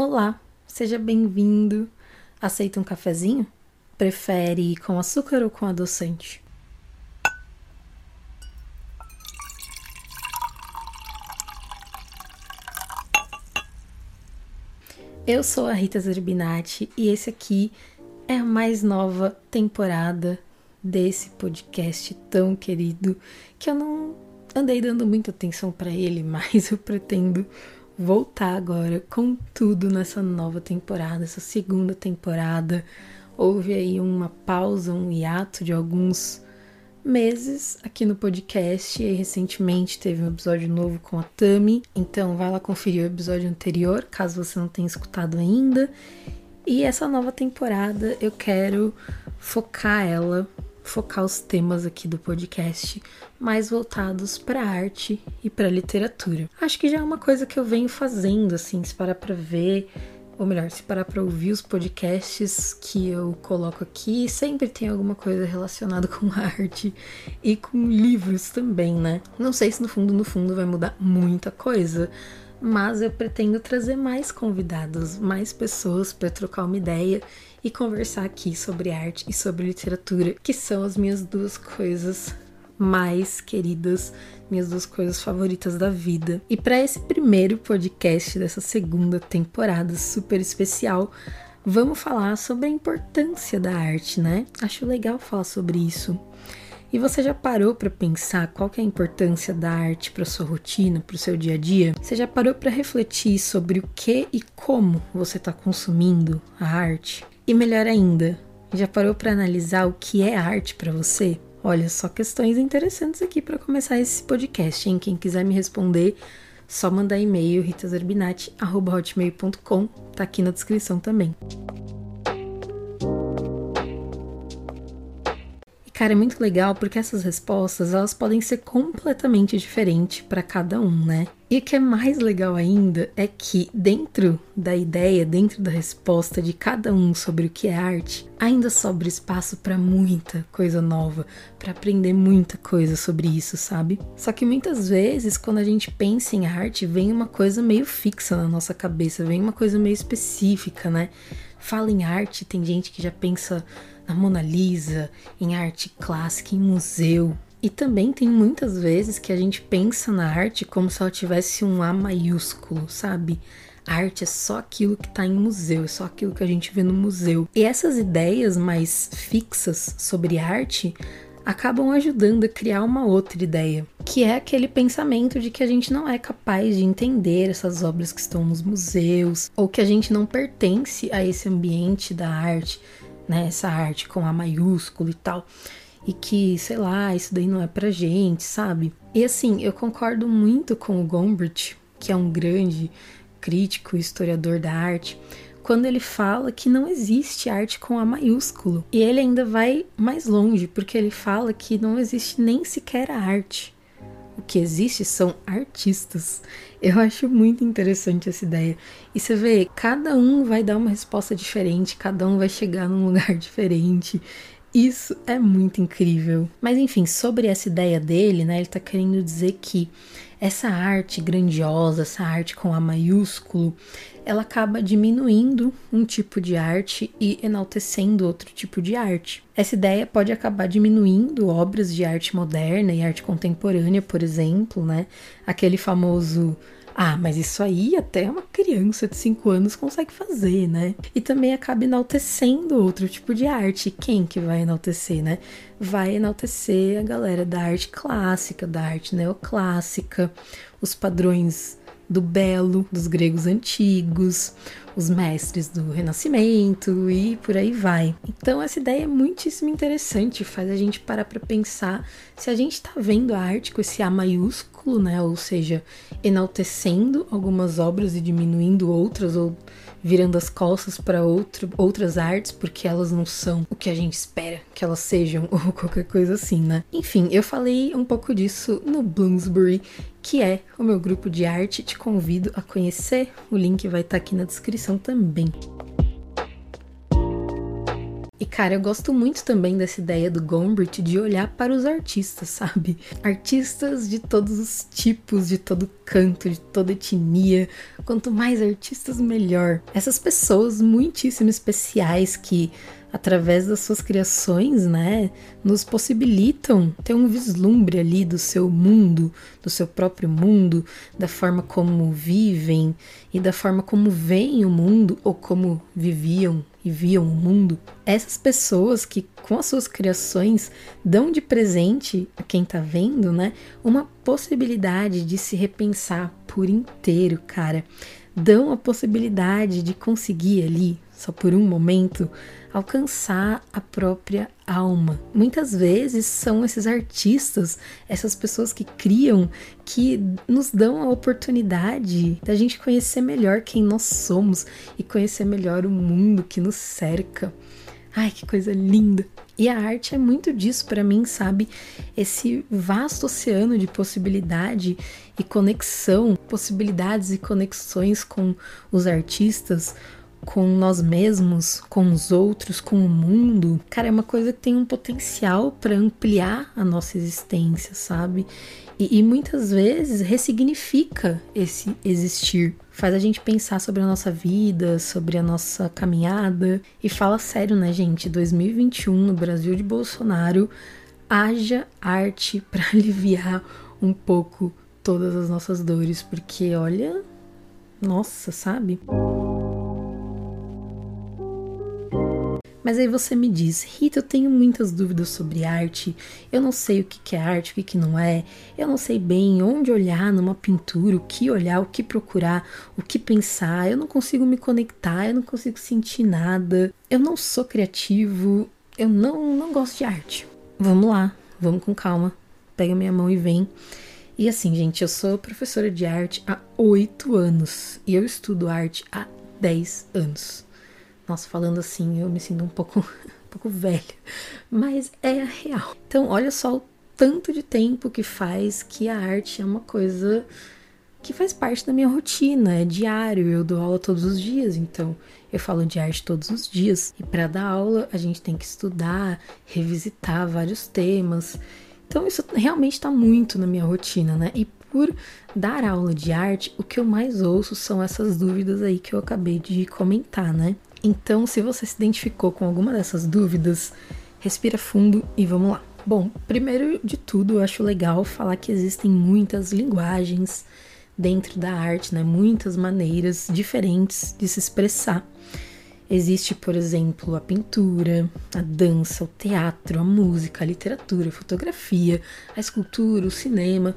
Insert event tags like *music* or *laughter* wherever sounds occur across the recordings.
Olá, seja bem-vindo. Aceita um cafezinho? Prefere com açúcar ou com adoçante? Eu sou a Rita Zerbinati e esse aqui é a mais nova temporada desse podcast tão querido que eu não andei dando muita atenção para ele, *laughs* mas eu pretendo voltar agora com tudo nessa nova temporada, essa segunda temporada. Houve aí uma pausa, um hiato de alguns meses aqui no podcast e recentemente teve um episódio novo com a Tami. Então vai lá conferir o episódio anterior, caso você não tenha escutado ainda. E essa nova temporada eu quero focar ela, focar os temas aqui do podcast mais voltados para arte e para literatura. Acho que já é uma coisa que eu venho fazendo assim, se parar para ver ou melhor, se parar para ouvir os podcasts que eu coloco aqui, sempre tem alguma coisa relacionada *laughs* com arte e com livros também, né? Não sei se no fundo, no fundo vai mudar muita coisa, mas eu pretendo trazer mais convidados, mais pessoas para trocar uma ideia e conversar aqui sobre arte e sobre literatura, que são as minhas duas coisas mais queridas, minhas duas coisas favoritas da vida. E para esse primeiro podcast dessa segunda temporada super especial, vamos falar sobre a importância da arte, né? Acho legal falar sobre isso. E você já parou para pensar qual é a importância da arte para sua rotina, para o seu dia a dia? Você já parou para refletir sobre o que e como você está consumindo a arte? E melhor ainda, já parou para analisar o que é arte para você? Olha, só questões interessantes aqui para começar esse podcast, hein? Quem quiser me responder, só mandar e-mail ritazerbinati@hotmail.com, tá aqui na descrição também. Cara, é muito legal porque essas respostas, elas podem ser completamente diferentes para cada um, né? E o que é mais legal ainda é que, dentro da ideia, dentro da resposta de cada um sobre o que é arte, ainda sobra espaço para muita coisa nova, para aprender muita coisa sobre isso, sabe? Só que muitas vezes, quando a gente pensa em arte, vem uma coisa meio fixa na nossa cabeça, vem uma coisa meio específica, né? Fala em arte, tem gente que já pensa na Mona Lisa, em arte clássica, em museu, e também tem muitas vezes que a gente pensa na arte como se ela tivesse um A maiúsculo, sabe? A arte é só aquilo que está em museu, é só aquilo que a gente vê no museu. E essas ideias mais fixas sobre arte acabam ajudando a criar uma outra ideia, que é aquele pensamento de que a gente não é capaz de entender essas obras que estão nos museus, ou que a gente não pertence a esse ambiente da arte, né? Essa arte com A maiúsculo e tal e que, sei lá, isso daí não é pra gente, sabe? E assim, eu concordo muito com o Gombrich, que é um grande crítico e historiador da arte, quando ele fala que não existe arte com A maiúsculo. E ele ainda vai mais longe, porque ele fala que não existe nem sequer a arte. Que existe são artistas. Eu acho muito interessante essa ideia. E você vê, cada um vai dar uma resposta diferente, cada um vai chegar num lugar *laughs* diferente. Isso é muito incrível. Mas enfim, sobre essa ideia dele, né, ele tá querendo dizer que essa arte grandiosa, essa arte com A maiúsculo, ela acaba diminuindo um tipo de arte e enaltecendo outro tipo de arte. Essa ideia pode acabar diminuindo obras de arte moderna e arte contemporânea, por exemplo, né? Aquele famoso ah, mas isso aí até uma criança de 5 anos consegue fazer, né? E também acaba enaltecendo outro tipo de arte. Quem que vai enaltecer, né? Vai enaltecer a galera da arte clássica, da arte neoclássica, os padrões do belo dos gregos antigos, os mestres do Renascimento e por aí vai. Então essa ideia é muitíssimo interessante, faz a gente parar para pensar se a gente está vendo a arte com esse A maiúsculo, né? Ou seja, enaltecendo algumas obras e diminuindo outras, ou virando as costas para outras artes porque elas não são o que a gente espera que elas sejam *laughs* ou qualquer coisa assim, né? Enfim, eu falei um pouco disso no Bloomsbury, que é o meu grupo de arte. Te convido a conhecer, o link vai estar aqui na descrição também. E cara, eu gosto muito também dessa ideia do Gombrich de olhar para os artistas, sabe? Artistas de todos os tipos, de todo canto, de toda etnia. Quanto mais artistas, melhor. Essas pessoas muitíssimo especiais que através das suas criações, né, nos possibilitam ter um vislumbre ali do seu mundo, do seu próprio mundo, da forma como vivem e da forma como veem o mundo ou como viviam e viam o mundo. Essas pessoas que com as suas criações dão de presente a quem tá vendo, né, uma possibilidade de se repensar por inteiro, cara. Dão a possibilidade de conseguir ali, só por um momento, alcançar a própria alma. Muitas vezes são esses artistas, essas pessoas que criam, que nos dão a oportunidade da gente conhecer melhor quem nós somos e conhecer melhor o mundo que nos cerca. Ai, que coisa linda! E a arte é muito disso para mim, sabe? Esse vasto oceano de possibilidade e conexão, possibilidades e conexões com os artistas, com nós mesmos, com os outros, com o mundo, cara, é uma coisa que tem um potencial para ampliar a nossa existência, sabe? E, e, muitas vezes ressignifica esse existir. Faz a gente pensar sobre a nossa vida, sobre a nossa caminhada. E fala sério, né, gente? 2021, no Brasil de Bolsonaro, haja arte *laughs* para aliviar um pouco todas as nossas dores, porque olha, nossa, sabe? Mas aí você me diz, Rita, eu tenho muitas dúvidas sobre arte, eu não sei o que é arte, o que não é, eu não sei bem onde olhar numa pintura, o que olhar, o que procurar, o que pensar, eu não consigo me conectar, eu não consigo sentir nada, eu não sou criativo, eu não, não gosto de arte. Vamos lá, vamos com calma, pega minha mão e vem. E assim, gente, eu sou professora de arte há oito anos e eu estudo arte há dez anos. Nossa, falando assim, eu me sinto um pouco, *laughs* um pouco velha, mas é a real. Então, olha só o tanto de tempo que faz que a arte é uma coisa que faz parte da minha rotina, é diário, eu dou aula todos os dias, então eu falo de arte todos os dias. E para dar aula, a gente tem que estudar, revisitar vários temas. Então isso realmente está muito na minha rotina, né? E por dar aula de arte, o que eu mais ouço são essas dúvidas aí que eu acabei de comentar, né? Então, se você se identificou com alguma dessas dúvidas, respira fundo e vamos lá. Bom, primeiro de tudo, eu acho legal falar que existem muitas linguagens dentro da arte, né? Muitas maneiras diferentes de se expressar. Existe, por exemplo, a pintura, a dança, o teatro, a música, a literatura, a fotografia, a escultura, o cinema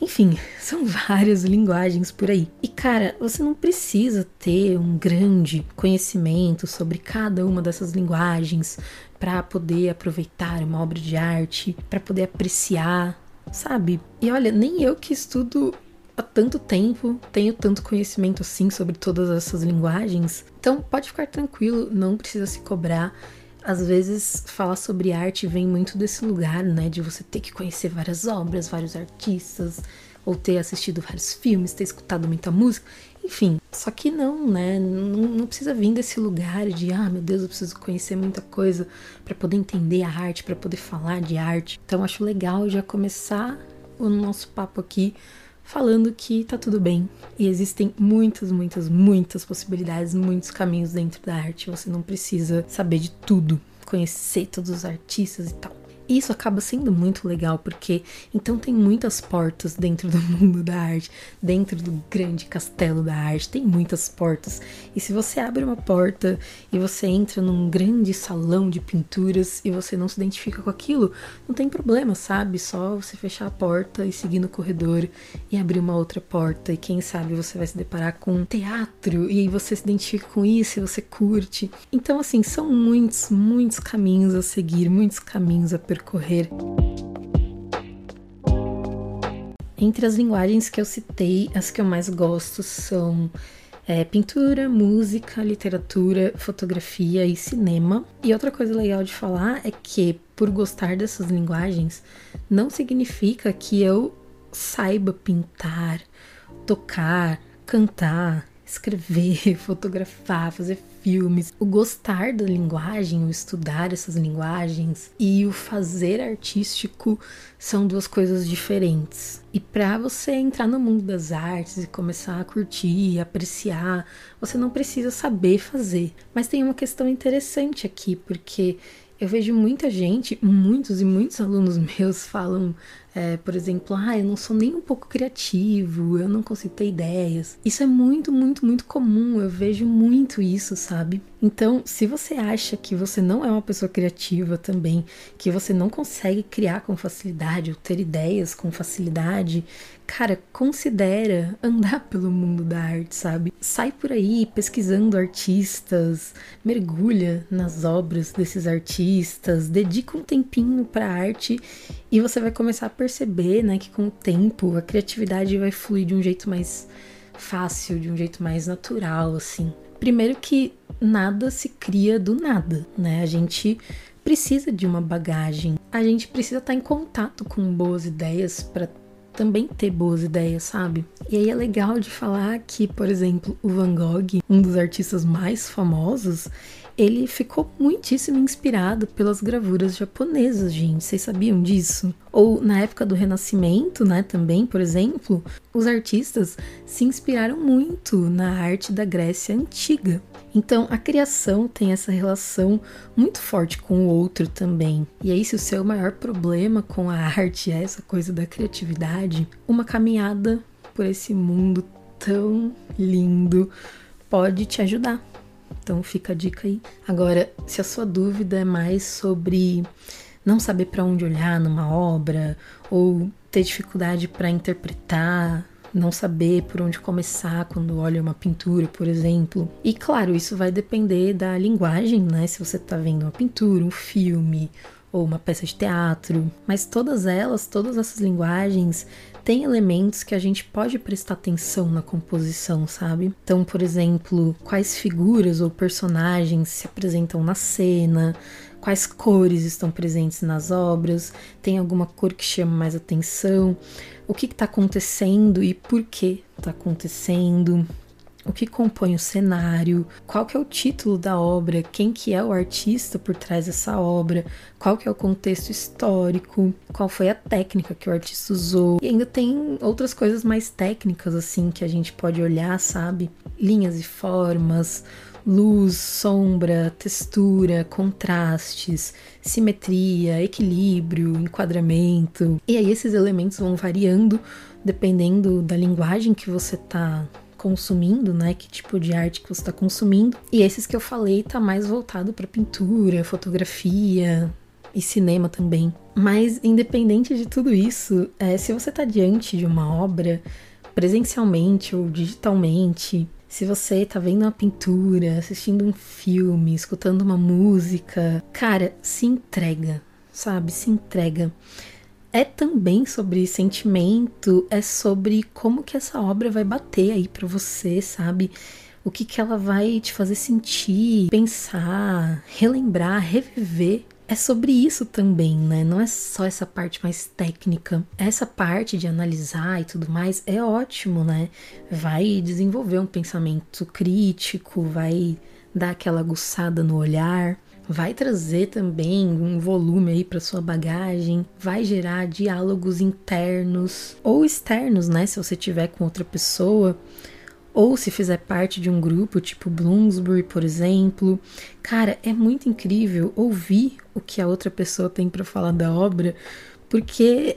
enfim, *laughs* são várias linguagens por aí. E cara, você não precisa ter um grande conhecimento sobre cada uma dessas linguagens para poder aproveitar uma obra de arte, para poder apreciar, sabe? E olha, nem eu que estudo há tanto tempo tenho tanto conhecimento assim sobre todas essas linguagens. Então pode ficar tranquilo, não precisa se cobrar às vezes falar sobre arte vem muito desse lugar, né, de você ter que conhecer várias obras, vários artistas, ou ter assistido vários filmes, ter escutado muita música, enfim. Só que não, né? Não, não precisa vir desse lugar de, ah, meu Deus, eu preciso conhecer muita coisa para poder entender a arte, para poder falar de arte. Então acho legal já começar o nosso papo aqui falando que tá tudo bem. E existem muitas, muitas, muitas possibilidades, muitos caminhos dentro da arte. Você não precisa saber de tudo, conhecer todos os artistas e tal isso acaba sendo muito legal, porque então tem muitas portas dentro do mundo da arte, dentro do grande castelo da arte, tem muitas portas. E se você abre uma porta e você entra num grande salão de pinturas e você não se identifica com aquilo, não tem problema, sabe? Só você fechar a porta e seguir no corredor e abrir uma outra porta. E quem sabe você vai se deparar com teatro e aí você se identifica com isso e você curte. Então, assim, são muitos, muitos caminhos a seguir, muitos caminhos a percorrer. Entre as linguagens que eu citei, as que eu mais gosto são é, pintura, música, literatura, fotografia e cinema. E outra coisa legal de falar é que, por gostar dessas linguagens, não significa que eu saiba pintar, tocar, cantar, escrever, *laughs* fotografar, fazer filmes. O gostar da linguagem, o estudar essas linguagens e o fazer artístico são duas coisas diferentes. E para você entrar no mundo das artes e começar a curtir, apreciar, você não precisa saber fazer. Mas tem uma questão interessante aqui, porque eu vejo muita gente, muitos e muitos alunos *laughs* meus falam é, por exemplo, ah, eu não sou nem um pouco criativo, eu não consigo ter ideias. Isso é muito, muito, muito comum, eu vejo muito isso, sabe? Então, se você acha que você não é uma pessoa criativa também, que você não consegue criar com facilidade ou ter ideias com facilidade, cara, considera andar *laughs* pelo mundo da arte, sabe? Sai por aí pesquisando artistas, mergulha nas obras desses artistas, dedica um tempinho para arte e você vai começar a perceber, né, que com o tempo a criatividade vai fluir de um jeito mais fácil, de um jeito mais natural, assim. Primeiro que nada se cria do nada, né? A gente precisa de uma bagagem. A gente precisa estar em contato com boas ideias para também ter boas ideias, sabe? E aí é legal de falar que, por exemplo, o Van Gogh, um dos artistas mais famosos, ele ficou muitíssimo inspirado pelas gravuras japonesas, gente. Vocês sabiam disso? Ou na época do Renascimento, né, também, por exemplo, os artistas se inspiraram muito na arte da Grécia antiga. Então, a criação tem essa relação muito forte com o outro também. E aí, se o seu maior problema com a arte é essa coisa da criatividade, uma caminhada por esse mundo tão lindo pode te ajudar. Então fica a dica aí. Agora, se a sua dúvida é mais sobre não saber para onde olhar numa obra ou ter dificuldade para interpretar, não saber por onde começar quando olha uma pintura, por exemplo. E claro, isso vai depender da linguagem, né? Se você está vendo uma pintura, um filme ou uma peça de teatro, mas todas elas, todas essas linguagens tem elementos que a gente pode prestar atenção na composição, sabe? Então, por exemplo, quais figuras ou personagens se apresentam na cena, quais cores estão presentes nas obras, tem alguma cor que chama mais atenção, o que está acontecendo e por que está acontecendo o que compõe o cenário, qual que é o título da obra, quem que é o artista por trás dessa obra, qual que é o contexto histórico, qual foi a técnica que o artista usou. E ainda tem outras coisas mais técnicas assim que a gente pode olhar, sabe? Linhas e formas, luz, sombra, textura, contrastes, simetria, equilíbrio, enquadramento. E aí esses elementos vão variando dependendo da linguagem que você está consumindo, né? Que tipo de arte que você está consumindo. E esses que eu falei tá mais voltado para pintura, fotografia e cinema também. Mas independente de tudo isso, é, se você está diante de uma obra presencialmente ou digitalmente, se você está vendo uma pintura, assistindo um filme, escutando uma música, cara, se entrega, sabe? Se entrega é também sobre sentimento, é sobre como que essa obra vai bater aí para você, sabe? O que que ela vai te fazer sentir, pensar, relembrar, reviver. É sobre isso também, né? Não é só essa parte mais técnica. Essa parte de analisar e tudo mais é ótimo, né? Vai desenvolver um pensamento crítico, vai dar aquela aguçada no olhar vai trazer também um volume aí para sua bagagem, vai gerar diálogos internos ou externos, né, se você tiver com outra pessoa, ou se fizer parte de um grupo tipo Bloomsbury, por exemplo. Cara, é muito incrível ouvir o que a outra pessoa tem para falar da obra, porque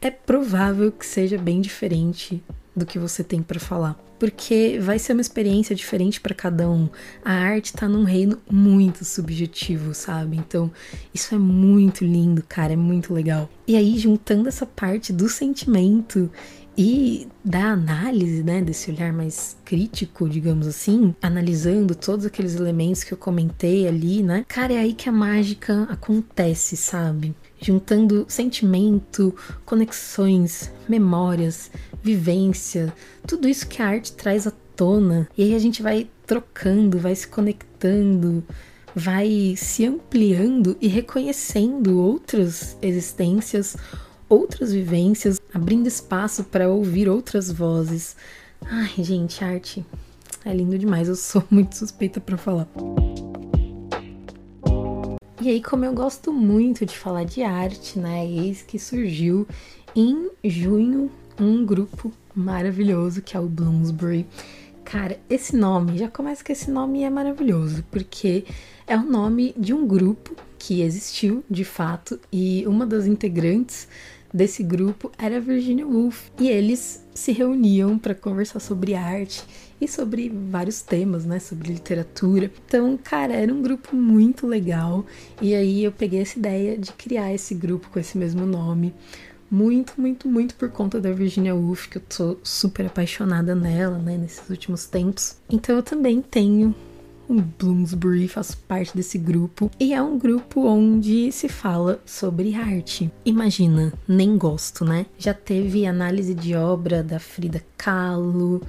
é provável que seja bem diferente do que você tem para falar porque vai ser uma experiência diferente para cada um. A arte tá num reino muito subjetivo, sabe? Então, isso é muito lindo, cara, é muito legal. E aí, juntando essa parte do sentimento e da análise, né, desse olhar mais crítico, digamos assim, analisando todos aqueles elementos que eu comentei ali, né? Cara, é aí que a mágica acontece, sabe? Juntando sentimento, conexões, memórias, vivência, tudo isso que a arte traz à tona. E aí a gente vai trocando, vai se conectando, vai se ampliando e reconhecendo outras existências, outras vivências, abrindo espaço para ouvir outras vozes. Ai, gente, arte. É lindo demais, eu sou *laughs* muito suspeita para falar. E aí, como eu gosto muito de falar de arte, né? Eis que surgiu em junho um grupo maravilhoso que é o Bloomsbury. Cara, esse nome, já começa que esse nome é maravilhoso, porque é o nome de um grupo que existiu de fato e uma das integrantes desse grupo era Virginia Woolf e eles se reuniam para conversar sobre arte e sobre vários temas, né, sobre literatura. Então, cara, era um grupo muito legal e aí eu peguei essa ideia de criar esse grupo com esse mesmo nome. Muito, muito, muito por conta da Virginia Woolf, que eu tô super apaixonada nela, né, nesses últimos tempos. Então eu também tenho o Bloomsbury, faço parte desse grupo. E é um grupo onde se fala sobre arte. Imagina, nem gosto, né? Já teve análise de obra da Frida Kahlo,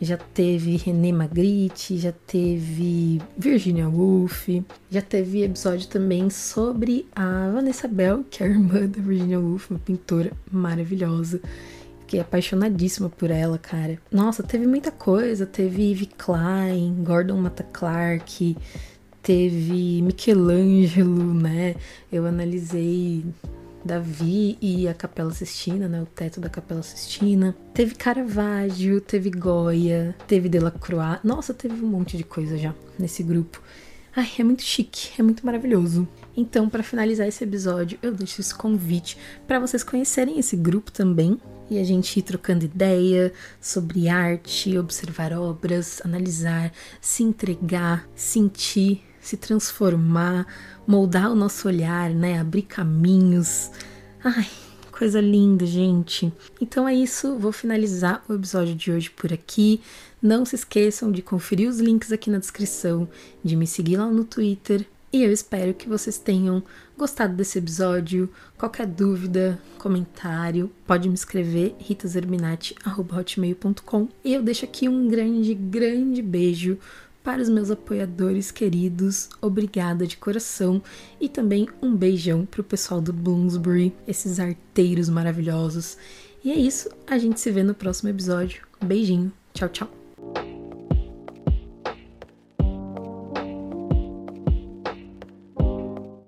já teve René Magritte, já teve Virginia Woolf, já teve episódio também sobre a Vanessa Bell, que é a irmã da Virginia Woolf, uma pintora maravilhosa. Fiquei apaixonadíssima por ela, cara. Nossa, teve muita coisa. Teve Eve Klein, Gordon Mata Clark, teve Michelangelo, né? Eu analisei Davi e a Capela Sistina, né? O teto da Capela Sistina. Teve Caravaggio, teve Goya, teve Delacroix. Nossa, teve um monte de coisa já nesse grupo. Ai, é muito chique, é muito maravilhoso. Então, para finalizar esse episódio, eu deixo esse convite para vocês conhecerem esse grupo também e a gente ir trocando ideia sobre arte, observar obras, analisar, se entregar, sentir, se transformar, moldar o nosso olhar, né? Abrir caminhos. Ai, coisa linda, gente. Então é isso, vou finalizar o episódio de hoje por aqui. Não se esqueçam de conferir os links aqui na descrição, de me seguir lá no Twitter, e eu espero que vocês tenham gostado desse episódio. Qualquer dúvida, comentário, pode me escrever ritaserminati.hotmail.com E eu deixo aqui um grande, grande beijo para os meus apoiadores queridos. Obrigada de coração. E também um beijão para o pessoal do Bloomsbury, esses arteiros maravilhosos. E é isso, a gente se vê no próximo episódio. Beijinho, tchau, tchau.